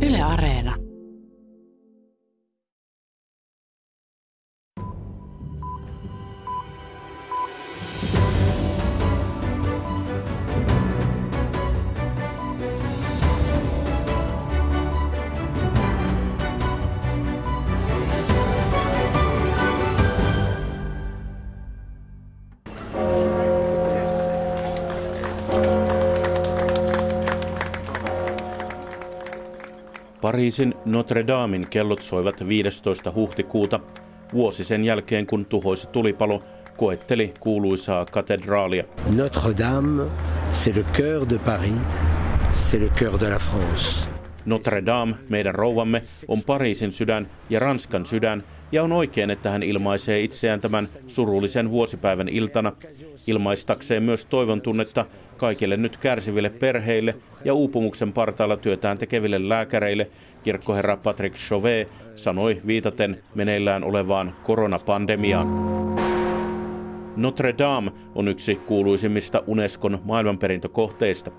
Yle Areena. Pariisin Notre Damen kellot soivat 15. huhtikuuta, vuosi sen jälkeen kun tuhoisa tulipalo koetteli kuuluisaa katedraalia. Notre Dame, c'est le cœur de Paris, c'est le cœur de la France. Notre Dame, meidän rouvamme, on Pariisin sydän ja Ranskan sydän, ja on oikein, että hän ilmaisee itseään tämän surullisen vuosipäivän iltana, ilmaistakseen myös toivon tunnetta kaikille nyt kärsiville perheille ja uupumuksen partaalla työtään tekeville lääkäreille, kirkkoherra Patrick Chauvet sanoi viitaten meneillään olevaan koronapandemiaan. Notre Dame on yksi kuuluisimmista Unescon maailmanperintökohteista.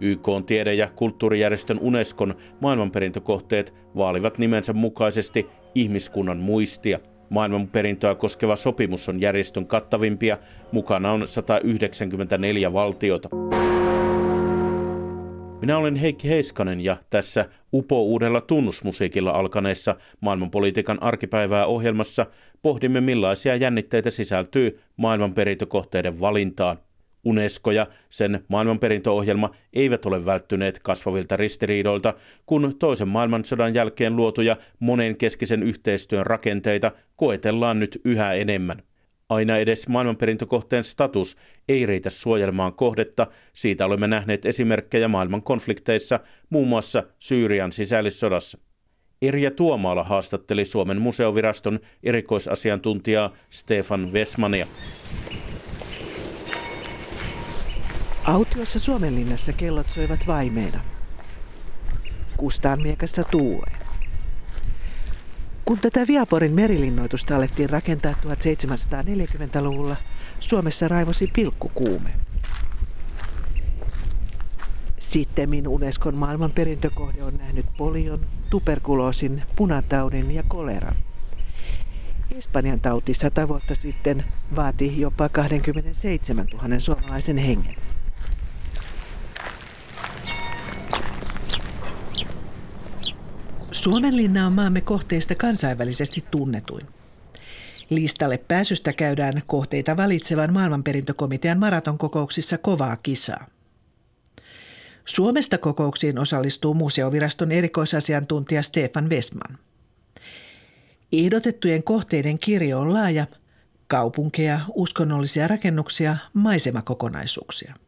YK on tiede- ja kulttuurijärjestön Unescon maailmanperintökohteet vaalivat nimensä mukaisesti ihmiskunnan muistia. Maailmanperintöä koskeva sopimus on järjestön kattavimpia, mukana on 194 valtiota. Minä olen Heikki Heiskanen ja tässä Upo uudella tunnusmusiikilla alkaneessa maailmanpolitiikan arkipäivää ohjelmassa pohdimme millaisia jännitteitä sisältyy maailmanperintökohteiden valintaan. Unesco ja sen maailmanperintöohjelma eivät ole välttyneet kasvavilta ristiriidoilta, kun toisen maailmansodan jälkeen luotuja monenkeskisen yhteistyön rakenteita koetellaan nyt yhä enemmän. Aina edes maailmanperintökohteen status ei riitä suojelemaan kohdetta, siitä olemme nähneet esimerkkejä maailman konflikteissa, muun muassa Syyrian sisällissodassa. Erja Tuomaala haastatteli Suomen museoviraston erikoisasiantuntijaa Stefan Vesmania. Autiossa Suomenlinnassa kellot soivat vaimeina. Kustaan miekassa tuulee. Kun tätä Viaporin merilinnoitusta alettiin rakentaa 1740-luvulla, Suomessa raivosi pilkkukuume. Sittemmin Unescon maailmanperintökohde on nähnyt polion, tuberkuloosin, punataudin ja koleran. Espanjan tauti sata vuotta sitten vaati jopa 27 000 suomalaisen hengen. Suomenlinna on maamme kohteista kansainvälisesti tunnetuin. Listalle pääsystä käydään kohteita valitsevan maailmanperintökomitean maratonkokouksissa kovaa kisaa. Suomesta kokouksiin osallistuu museoviraston erikoisasiantuntija Stefan Westman. Ehdotettujen kohteiden kirjo on laaja, kaupunkeja, uskonnollisia rakennuksia, maisemakokonaisuuksia –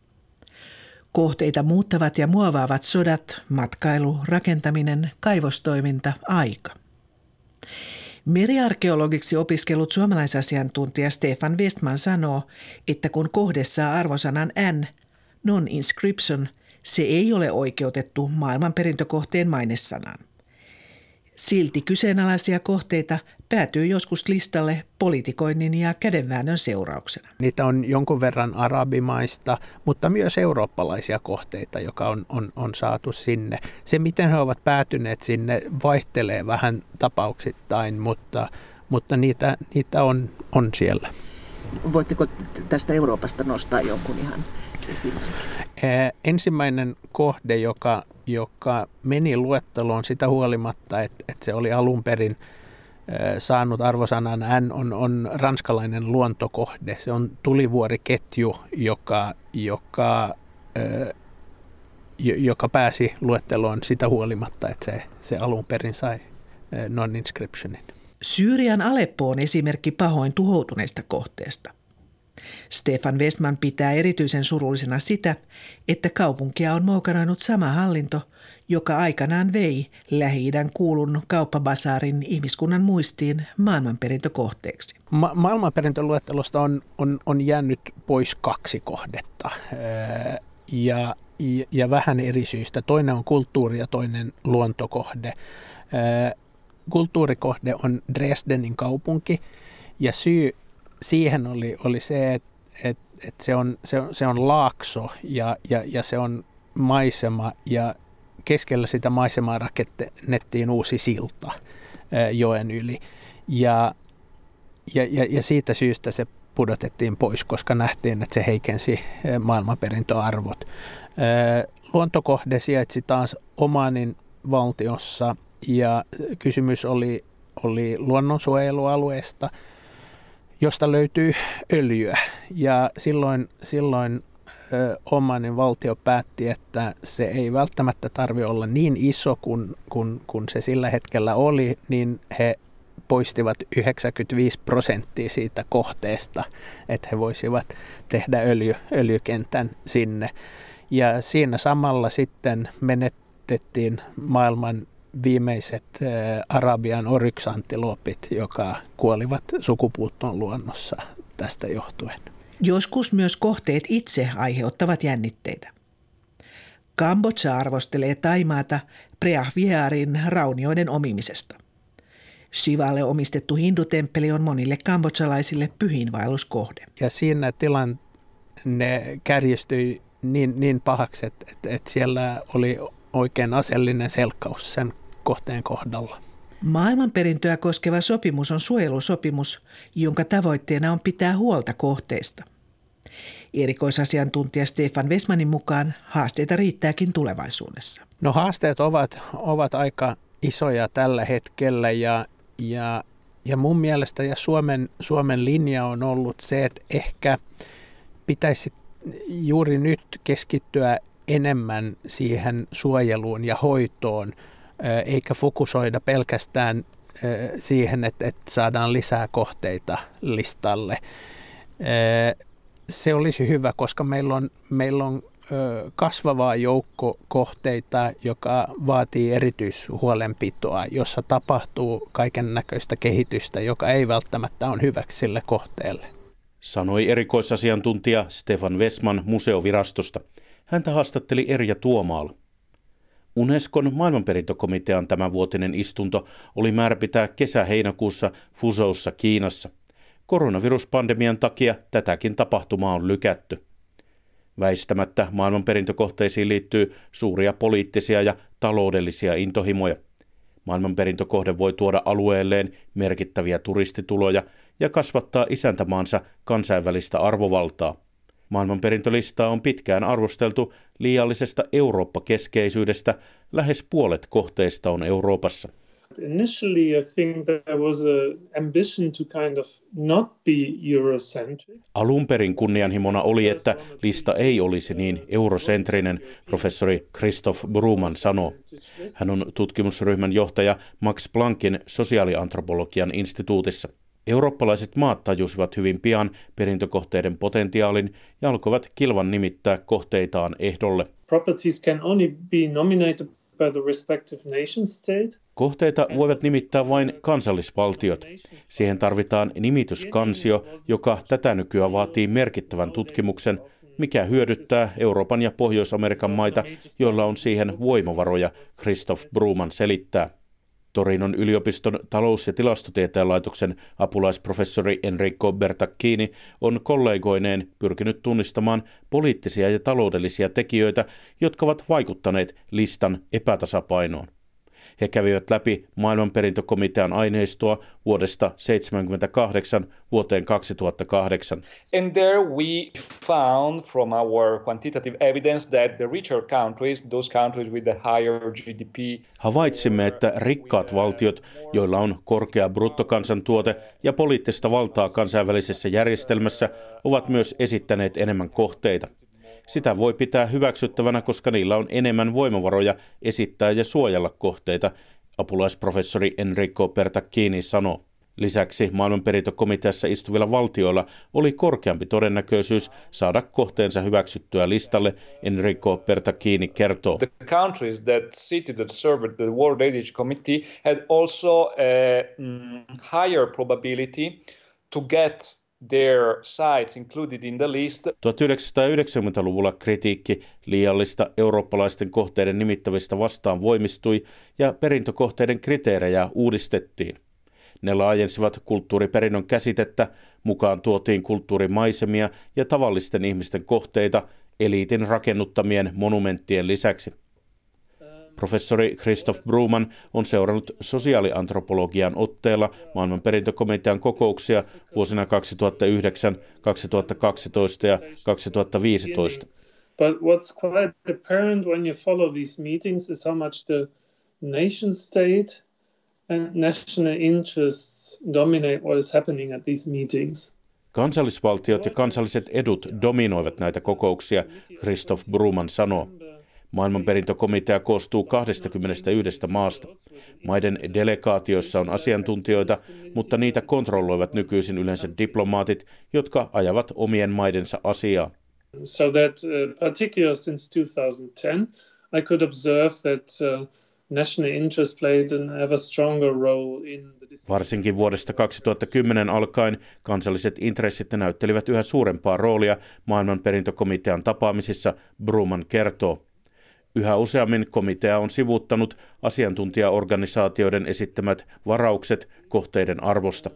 Kohteita muuttavat ja muovaavat sodat, matkailu, rakentaminen, kaivostoiminta, aika. Meriarkeologiksi opiskellut suomalaisasiantuntija Stefan Westman sanoo, että kun kohde saa arvosanan N, non-inscription, se ei ole oikeutettu maailmanperintökohteen mainesanaan. Silti kyseenalaisia kohteita päätyy joskus listalle politikoinnin ja kädenväännön seurauksena. Niitä on jonkun verran arabimaista, mutta myös eurooppalaisia kohteita, joka on, on, on saatu sinne. Se, miten he ovat päätyneet sinne, vaihtelee vähän tapauksittain, mutta, mutta niitä, niitä on, on siellä. Voitteko tästä Euroopasta nostaa jonkun ihan esimerkin? Ensimmäinen kohde, joka, joka meni luetteloon sitä huolimatta, että, että se oli alun perin saanut arvosanan N on, on ranskalainen luontokohde. Se on tulivuoriketju, joka, joka, joka pääsi luetteloon sitä huolimatta, että se, se alun perin sai non-inscriptionin. Syyrian Aleppo on esimerkki pahoin tuhoutuneesta kohteesta. Stefan Westman pitää erityisen surullisena sitä, että kaupunkia on moukaroinut sama hallinto, joka aikanaan vei Lähi-idän kuulun kauppabasaarin ihmiskunnan muistiin maailmanperintökohteeksi. Ma- maailmanperintöluettelosta on, on, on jäänyt pois kaksi kohdetta ja, ja, ja vähän eri syistä. Toinen on kulttuuri ja toinen luontokohde. Kulttuurikohde on Dresdenin kaupunki ja syy siihen oli, oli se, että et, et se, on, se, on, se on laakso ja, ja, ja se on maisema ja keskellä sitä maisemaa rakennettiin uusi silta joen yli. Ja, ja, ja, ja siitä syystä se pudotettiin pois, koska nähtiin, että se heikensi maailmanperintöarvot. Luontokohde sijaitsi taas Omanin valtiossa ja kysymys oli, oli luonnonsuojelualueesta, josta löytyy öljyä. Ja silloin, silloin Omanin valtio päätti, että se ei välttämättä tarvi olla niin iso kuin kun, kun se sillä hetkellä oli, niin he poistivat 95 prosenttia siitä kohteesta, että he voisivat tehdä öljy, öljykentän sinne. Ja siinä samalla sitten menetettiin maailman viimeiset Arabian oryksantilopit, joka kuolivat sukupuuttoon luonnossa tästä johtuen. Joskus myös kohteet itse aiheuttavat jännitteitä. Kambodža arvostelee Taimaata Preahviarin raunioiden omimisesta. Shivalle omistettu hindutemppeli on monille kambodsalaisille pyhinvaelluskohde. Ja siinä tilanne kärjistyi niin, niin pahaksi, että, että, että siellä oli oikein aseellinen selkkaus sen kohteen kohdalla. Maailmanperintöä koskeva sopimus on suojelusopimus, jonka tavoitteena on pitää huolta kohteista. Erikoisasiantuntija Stefan Vesmanin mukaan haasteita riittääkin tulevaisuudessa. No haasteet ovat, ovat aika isoja tällä hetkellä ja, ja, ja mun mielestä ja Suomen, Suomen linja on ollut se, että ehkä pitäisi juuri nyt keskittyä enemmän siihen suojeluun ja hoitoon, eikä fokusoida pelkästään siihen, että, että saadaan lisää kohteita listalle. Se olisi hyvä, koska meillä on, meillä on kasvavaa joukko kohteita, joka vaatii erityishuolenpitoa, jossa tapahtuu kaiken näköistä kehitystä, joka ei välttämättä ole hyväksi sille kohteelle. Sanoi erikoisasiantuntija Stefan Vesman museovirastosta. Häntä haastatteli Erja Tuomaal. Unescon maailmanperintökomitean tämänvuotinen istunto oli määrä pitää kesä-heinäkuussa Fuzoussa Kiinassa. Koronaviruspandemian takia tätäkin tapahtumaa on lykätty. Väistämättä maailmanperintökohteisiin liittyy suuria poliittisia ja taloudellisia intohimoja. Maailmanperintökohde voi tuoda alueelleen merkittäviä turistituloja ja kasvattaa isäntämaansa kansainvälistä arvovaltaa. Maailmanperintölistaa on pitkään arvosteltu liiallisesta Eurooppa-keskeisyydestä. Lähes puolet kohteista on Euroopassa. Initially, I think there was a ambition to kind of not be Eurocentric. Alun perin kunnianhimona oli, että lista ei olisi niin eurosentrinen, professori Christoph Bruman sanoo. Hän on tutkimusryhmän johtaja Max Planckin sosiaaliantropologian instituutissa. Eurooppalaiset maat tajusivat hyvin pian perintökohteiden potentiaalin ja alkoivat kilvan nimittää kohteitaan ehdolle. Properties can only be nominated by the respective nation state. Kohteita voivat nimittää vain kansallisvaltiot. Siihen tarvitaan nimityskansio, joka tätä nykyään vaatii merkittävän tutkimuksen, mikä hyödyttää Euroopan ja Pohjois-Amerikan maita, joilla on siihen voimavaroja, Christoph Bruman selittää. Torinon yliopiston talous- ja tilastotieteen laitoksen apulaisprofessori Enrico Bertacchini on kollegoineen pyrkinyt tunnistamaan poliittisia ja taloudellisia tekijöitä, jotka ovat vaikuttaneet listan epätasapainoon. He kävivät läpi maailmanperintökomitean aineistoa vuodesta 1978 vuoteen 2008. And there we found from our quantitative evidence that the richer countries, those countries with the higher GDP, Havaitsimme, että rikkaat valtiot, joilla on korkea bruttokansantuote ja poliittista valtaa kansainvälisessä järjestelmässä, ovat myös esittäneet enemmän kohteita. Sitä voi pitää hyväksyttävänä, koska niillä on enemmän voimavaroja esittää ja suojella kohteita, apulaisprofessori Enrico Pertacchini sanoo. Lisäksi maailmanperintökomiteassa istuvilla valtioilla oli korkeampi todennäköisyys saada kohteensa hyväksyttyä listalle, Enrico Pertacchini kertoo. The countries that seated that served the World Heritage Committee had also a mm, higher probability to get their sites included in the list. 1990-luvulla kritiikki liiallista eurooppalaisten kohteiden nimittävistä vastaan voimistui ja perintökohteiden kriteerejä uudistettiin. Ne laajensivat kulttuuriperinnön käsitettä, mukaan tuotiin kulttuurimaisemia ja tavallisten ihmisten kohteita eliitin rakennuttamien monumenttien lisäksi. Professori Christoph Bruman on seurannut sosiaaliantropologian otteella maailmanperintökomitean kokouksia vuosina 2009, 2012 ja 2015. But what's quite apparent when you follow these meetings is how much the nation state and national interests dominate what is happening at these meetings. Kansallisvaltiot ja kansalliset edut dominoivat näitä kokouksia, Christoph Bruman sanoo. Maailmanperintökomitea koostuu 21 maasta. Maiden delegaatioissa on asiantuntijoita, mutta niitä kontrolloivat nykyisin yleensä diplomaatit, jotka ajavat omien maidensa asiaa. So that uh, particularly since 2010, I could observe that uh, national interest played an ever stronger role in the Varsinkin vuodesta 2010 alkaen kansalliset intressit näyttelivät yhä suurempaa roolia maailmanperintökomitean tapaamisissa, Bruman kertoo. Yhä useammin komitea on sivuttanut asiantuntijaorganisaatioiden esittämät varaukset kohteiden arvosta.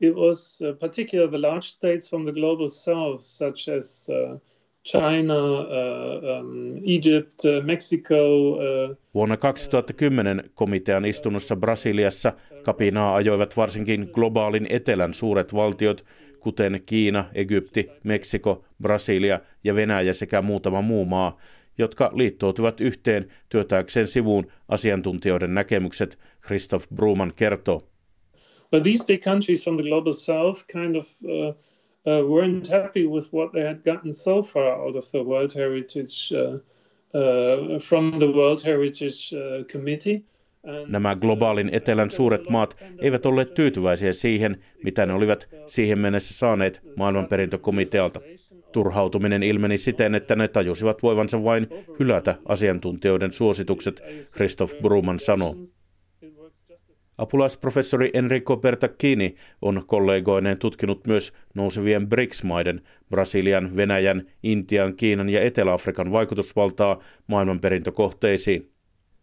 It was uh, particularly the large states from the global south, such as uh, China, uh, um, Egypt, uh, Mexico. Uh, Vuonna 2010 komitean istunnossa Brasiliassa kapinaa ajoivat varsinkin globaalin etelän suuret valtiot, kuten Kiina, Egypti, Meksiko, Brasilia ja Venäjä sekä muutama muu maa, jotka liittoutuvat yhteen työtääkseen sivuun asiantuntijoiden näkemykset, Christoph Bruman kertoo. But these big countries from the global south kind of uh, uh, weren't happy with what they had gotten so far out of the World Heritage uh, uh, from the World Heritage uh, Committee. Nämä globaalin etelän suuret maat eivät olleet tyytyväisiä siihen, mitä ne olivat siihen mennessä saaneet maailmanperintökomitealta. Turhautuminen ilmeni siten, että ne tajusivat voivansa vain hylätä asiantuntijoiden suositukset, Christoph Bruman sanoo. Apulaisprofessori Enrico Bertacchini on kollegoineen tutkinut myös nousevien BRICS-maiden, Brasilian, Venäjän, Intian, Kiinan ja Etelä-Afrikan vaikutusvaltaa maailmanperintökohteisiin.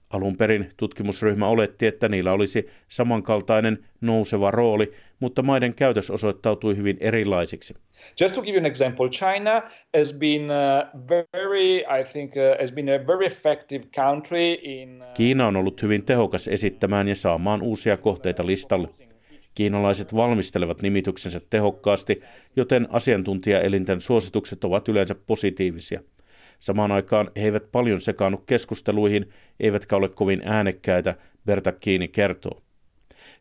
Alun perin tutkimusryhmä oletti, että niillä olisi samankaltainen nouseva rooli, mutta maiden käytös osoittautui hyvin erilaisiksi. Just to give you an example, China has been uh, very, I think, uh, has been a very effective country in... Uh, Kiina on ollut hyvin tehokas esittämään ja saamaan uusia kohteita listalle. Kiinalaiset valmistelevat nimityksensä tehokkaasti, joten asiantuntijaelinten suositukset ovat yleensä positiivisia. Samaan aikaan he eivät paljon sekaannu keskusteluihin, eivätkä ole kovin äänekkäitä, Bertakkini kertoo.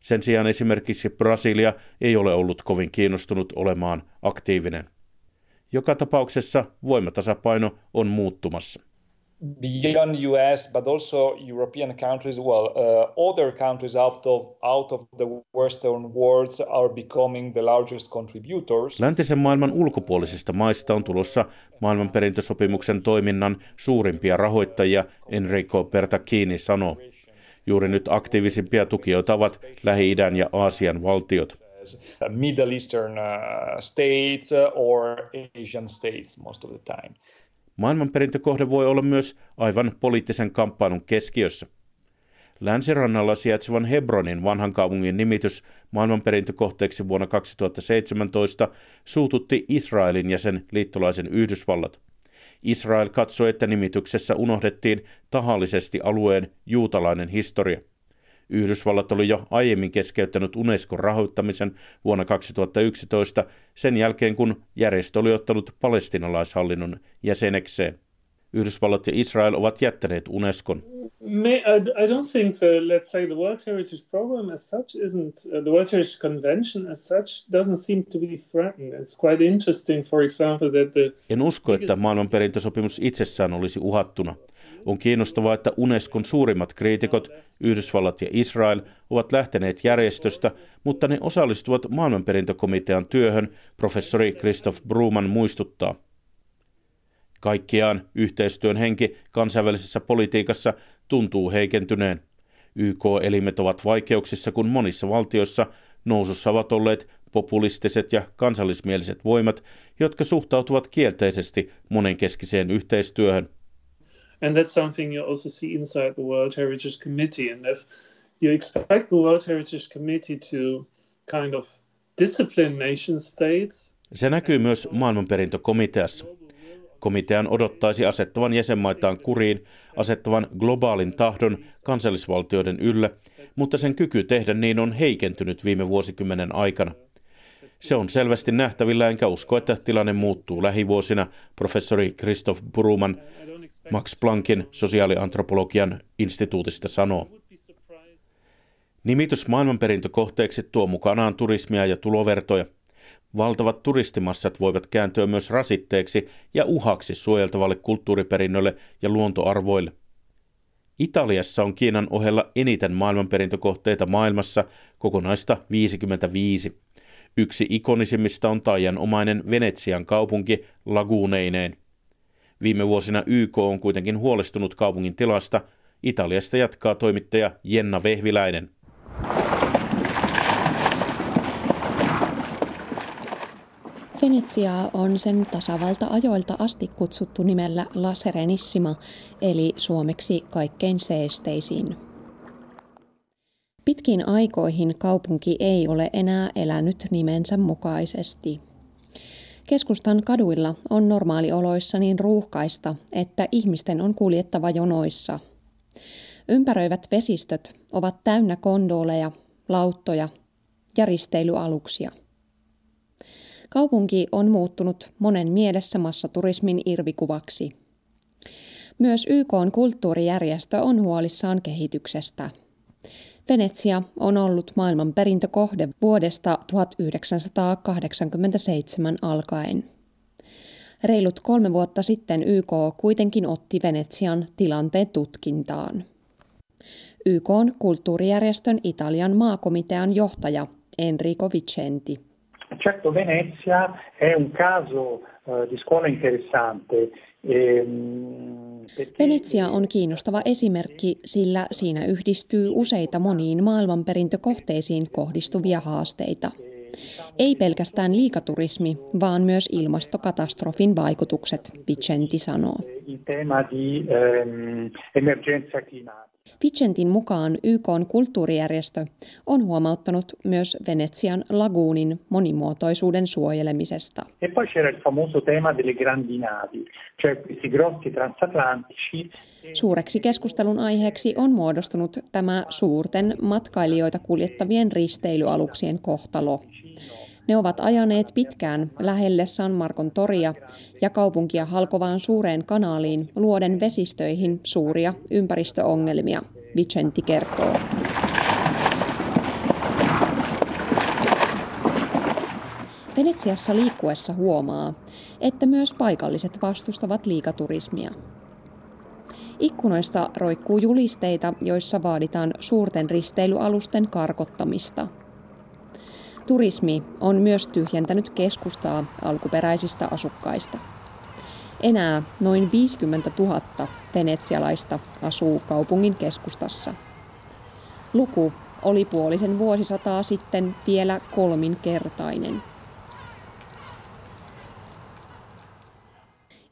Sen sijaan esimerkiksi Brasilia ei ole ollut kovin kiinnostunut olemaan aktiivinen. Joka tapauksessa voimatasapaino on muuttumassa beyond US, but also European countries, well, uh, other countries out of, out of the Western world are becoming the largest contributors. Läntisen maailman ulkopuolisista maista on tulossa maailmanperintösopimuksen toiminnan suurimpia rahoittajia, Enrico Bertacchini sanoo. Juuri nyt aktiivisimpia tukijoita ovat Lähi-idän ja Aasian valtiot. Middle Eastern uh, states or Asian states most of the time. Maailmanperintökohde voi olla myös aivan poliittisen kamppailun keskiössä. Länsirannalla sijaitsevan Hebronin vanhan kaupungin nimitys maailmanperintökohteeksi vuonna 2017 suututti Israelin ja sen liittolaisen Yhdysvallat. Israel katsoi, että nimityksessä unohdettiin tahallisesti alueen juutalainen historia. Yhdysvallat oli jo aiemmin keskeyttänyt Unescon rahoittamisen vuonna 2011 sen jälkeen, kun järjestö oli ottanut palestinalaishallinnon jäsenekseen. Yhdysvallat ja Israel ovat jättäneet Unescon. I don't think the, let's say, the World Heritage Program as such isn't, uh, the World Heritage Convention as such doesn't seem to be threatened. It's quite interesting, for example, that the... En usko, että maailmanperintösopimus itsessään olisi uhattuna. On kiinnostavaa, että Unescon suurimmat kriitikot, Yhdysvallat ja Israel, ovat lähteneet järjestöstä, mutta ne osallistuvat maailmanperintökomitean työhön, professori Christoph Bruman muistuttaa. Kaikkiaan yhteistyön henki kansainvälisessä politiikassa tuntuu heikentyneen. YK-elimet ovat vaikeuksissa, kun monissa valtioissa nousussa ovat olleet populistiset ja kansallismieliset voimat, jotka suhtautuvat kielteisesti monenkeskiseen yhteistyöhön. And that's something you also see inside the World Heritage Committee. And if you expect the World Heritage Committee to kind of discipline nation states, se näkyy myös maailmanperintökomiteassa. Komitean odottaisi asettavan jäsenmaitaan kuriin, asettavan globaalin tahdon kansallisvaltioiden ylle, mutta sen kyky tehdä niin on heikentynyt viime vuosikymmenen aikana. Se on selvästi nähtävillä, enkä usko, että tilanne muuttuu lähivuosina, professori Christoph Buruman Max Planckin sosiaaliantropologian instituutista sanoo. Nimitys maailmanperintökohteeksi tuo mukanaan turismia ja tulovertoja. Valtavat turistimassat voivat kääntyä myös rasitteeksi ja uhaksi suojeltavalle kulttuuriperinnölle ja luontoarvoille. Italiassa on Kiinan ohella eniten maailmanperintökohteita maailmassa, kokonaista 55. Yksi ikonisimmista on taianomainen Venetsian kaupunki laguuneineen. Viime vuosina YK on kuitenkin huolestunut kaupungin tilasta. Italiasta jatkaa toimittaja Jenna Vehviläinen. Venetsiaa on sen tasavalta ajoilta asti kutsuttu nimellä La Serenissima, eli suomeksi kaikkein seesteisin. Pitkin aikoihin kaupunki ei ole enää elänyt nimensä mukaisesti. Keskustan kaduilla on normaalioloissa niin ruuhkaista, että ihmisten on kuljettava jonoissa. Ympäröivät vesistöt ovat täynnä kondoleja, lauttoja ja risteilyaluksia. Kaupunki on muuttunut monen mielessä massaturismin irvikuvaksi. Myös YK on kulttuurijärjestö on huolissaan kehityksestä. Venetsia on ollut maailman perintökohde vuodesta 1987 alkaen. Reilut kolme vuotta sitten YK kuitenkin otti Venetsian tilanteen tutkintaan. YK on kulttuurijärjestön Italian maakomitean johtaja Enrico Vicenti. Certo Venezia è un caso uh, di scuola interessante. Ehm, Venetsia on kiinnostava esimerkki, sillä siinä yhdistyy useita moniin maailmanperintökohteisiin kohdistuvia haasteita. Ei pelkästään liikaturismi, vaan myös ilmastokatastrofin vaikutukset, Vicenti sanoo. Vicentin mukaan YK on kulttuurijärjestö on huomauttanut myös Venetsian laguunin monimuotoisuuden suojelemisesta. E poi c'era il famoso tema delle grandi navi, cioè questi grossi transatlantici. Suureksi keskustelun aiheeksi on muodostunut tämä suurten matkailijoita kuljettavien risteilyaluksien kohtalo. Ne ovat ajaneet pitkään lähelle San Markon toria ja kaupunkia halkovaan suureen kanaaliin luoden vesistöihin suuria ympäristöongelmia, Vicenti kertoo. Venetsiassa liikkuessa huomaa, että myös paikalliset vastustavat liikaturismia. Ikkunoista roikkuu julisteita, joissa vaaditaan suurten risteilyalusten karkottamista – Turismi on myös tyhjentänyt keskustaa alkuperäisistä asukkaista. Enää noin 50 000 venetsialaista asuu kaupungin keskustassa. Luku oli puolisen vuosisataa sitten vielä kolminkertainen.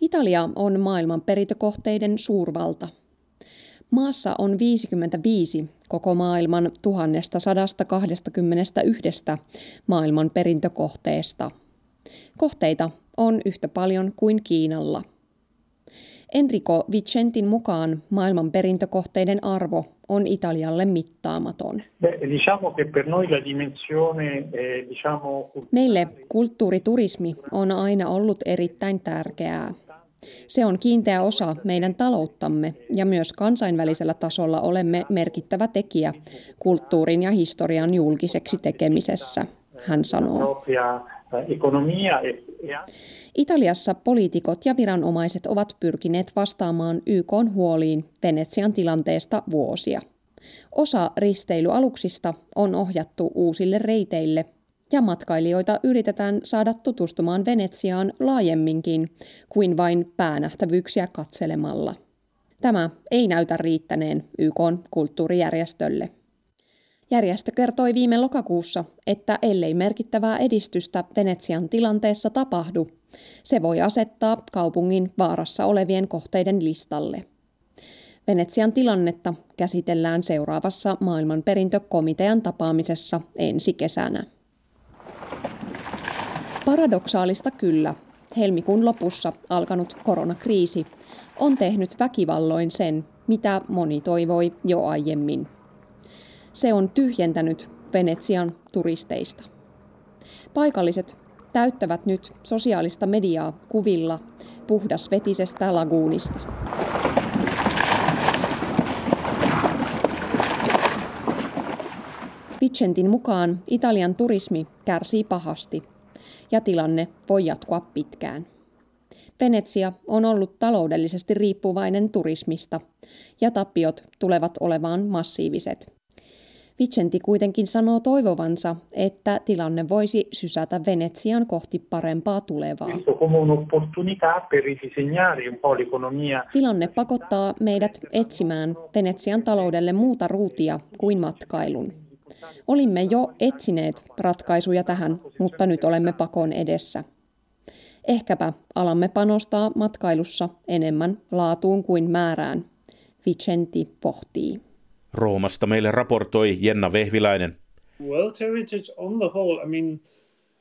Italia on maailman perintökohteiden suurvalta – Maassa on 55 koko maailman 1121 maailman perintökohteesta. Kohteita on yhtä paljon kuin Kiinalla. Enrico Vicentin mukaan maailman perintökohteiden arvo on Italialle mittaamaton. Meille kulttuuriturismi on aina ollut erittäin tärkeää. Se on kiinteä osa meidän talouttamme ja myös kansainvälisellä tasolla olemme merkittävä tekijä kulttuurin ja historian julkiseksi tekemisessä, hän sanoo. Italiassa poliitikot ja viranomaiset ovat pyrkineet vastaamaan YK huoliin Venetsian tilanteesta vuosia. Osa risteilyaluksista on ohjattu uusille reiteille ja matkailijoita yritetään saada tutustumaan Venetsiaan laajemminkin kuin vain päänähtävyyksiä katselemalla. Tämä ei näytä riittäneen YK kulttuurijärjestölle. Järjestö kertoi viime lokakuussa, että ellei merkittävää edistystä Venetsian tilanteessa tapahdu, se voi asettaa kaupungin vaarassa olevien kohteiden listalle. Venetsian tilannetta käsitellään seuraavassa maailmanperintökomitean tapaamisessa ensi kesänä. Paradoksaalista kyllä. helmikuun lopussa alkanut koronakriisi on tehnyt väkivalloin sen, mitä moni toivoi jo aiemmin. Se on tyhjentänyt Venetsian turisteista. Paikalliset täyttävät nyt sosiaalista mediaa kuvilla puhdasvetisestä laguunista. Vicentin mukaan Italian turismi kärsii pahasti ja tilanne voi jatkua pitkään. Venetsia on ollut taloudellisesti riippuvainen turismista ja tappiot tulevat olemaan massiiviset. Vicenti kuitenkin sanoo toivovansa, että tilanne voisi sysätä Venetsian kohti parempaa tulevaa. Tilanne pakottaa meidät etsimään Venetsian taloudelle muuta ruutia kuin matkailun. Olimme jo etsineet ratkaisuja tähän, mutta nyt olemme pakon edessä. Ehkäpä alamme panostaa matkailussa enemmän laatuun kuin määrään, Vicenti pohtii. Roomasta meille raportoi Jenna Vehviläinen. World Heritage on the whole, I mean,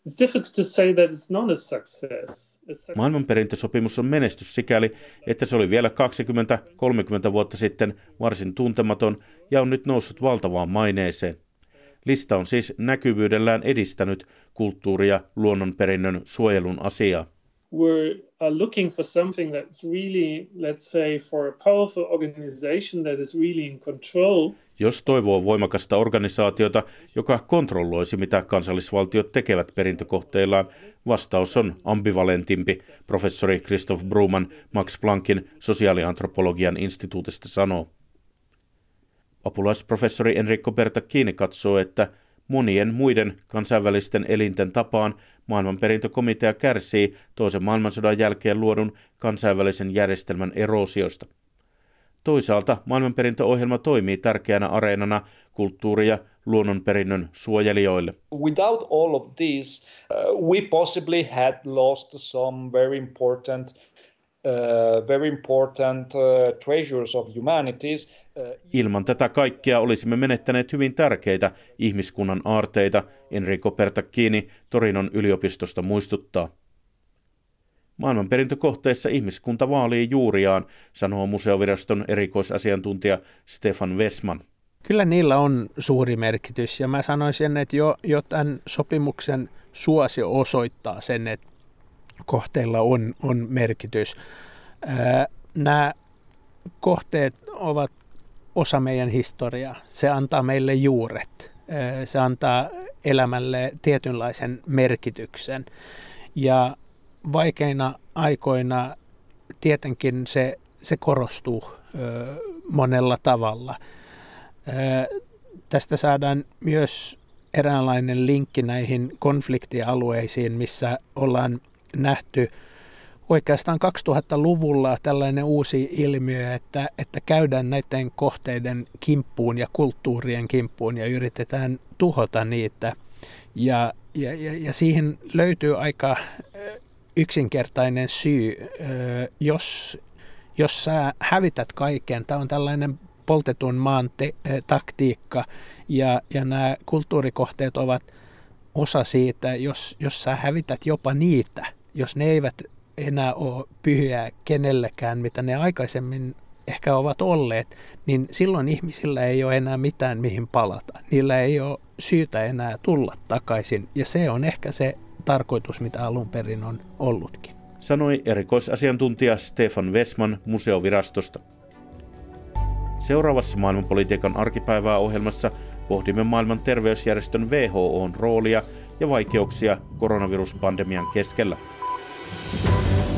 It's difficult to say that it's not a success. Maailmanperintösopimus on menestys sikäli, että se oli vielä 20-30 vuotta sitten varsin tuntematon ja on nyt noussut valtavaan maineeseen. Lista on siis näkyvyydellään edistänyt kulttuuri- ja luonnonperinnön suojelun asiaa. We are looking for something that's really, let's say, for a powerful organization that is really in control. Jos toivoo voimakasta organisaatiota, joka kontrolloisi, mitä kansallisvaltiot tekevät perintökohteillaan, vastaus on ambivalentimpi, professori Christoph Bruman Max Planckin sosiaaliantropologian instituutista sanoo. Apulaisprofessori Enrico Bertacchini katsoo, että monien muiden kansainvälisten elinten tapaan maailmanperintökomitea kärsii toisen maailmansodan jälkeen luodun kansainvälisen järjestelmän erosiosta. Toisaalta maailmanperintöohjelma toimii tärkeänä areenana kulttuuri- ja luonnonperinnön suojelijoille. Without all of this, uh, we possibly had lost some very important Uh, very important uh, treasures of humanities. Ilman tätä kaikkea olisimme menettäneet hyvin tärkeitä ihmiskunnan aarteita, Enrico Pertacchini Torinon yliopistosta muistuttaa. Maailmanperintökohteessa ihmiskunta vaalii juuriaan, sanoo museoviraston erikoisasiantuntija Stefan Vesman. Kyllä niillä on suuri merkitys ja mä sanoisin, että jo, jo tämän sopimuksen suosio osoittaa sen, että kohteilla on, on merkitys. Nämä kohteet ovat osa meidän historiaa. Se antaa meille juuret. Se antaa elämälle tietynlaisen merkityksen. Ja vaikeina aikoina tietenkin se, se korostuu monella tavalla. Tästä saadaan myös eräänlainen linkki näihin konfliktialueisiin, missä ollaan nähty oikeastaan 2000-luvulla tällainen uusi ilmiö, että, että käydään näiden kohteiden kimppuun ja kulttuurien kimppuun ja yritetään tuhota niitä. Ja, ja, ja, ja siihen löytyy aika yksinkertainen syy, jos, jos sä hävität kaiken. Tämä on tällainen poltetun maan te- taktiikka ja, ja nämä kulttuurikohteet ovat osa siitä, jos, jos sä hävität jopa niitä – jos ne eivät enää ole pyhiä kenellekään, mitä ne aikaisemmin ehkä ovat olleet, niin silloin ihmisillä ei ole enää mitään mihin palata. Niillä ei ole syytä enää tulla takaisin ja se on ehkä se tarkoitus, mitä alun perin on ollutkin. Sanoi erikoisasiantuntija Stefan Vesman museovirastosta. Seuraavassa maailmanpolitiikan arkipäivää ohjelmassa pohdimme maailman terveysjärjestön WHOn roolia ja vaikeuksia koronaviruspandemian keskellä. Thank you.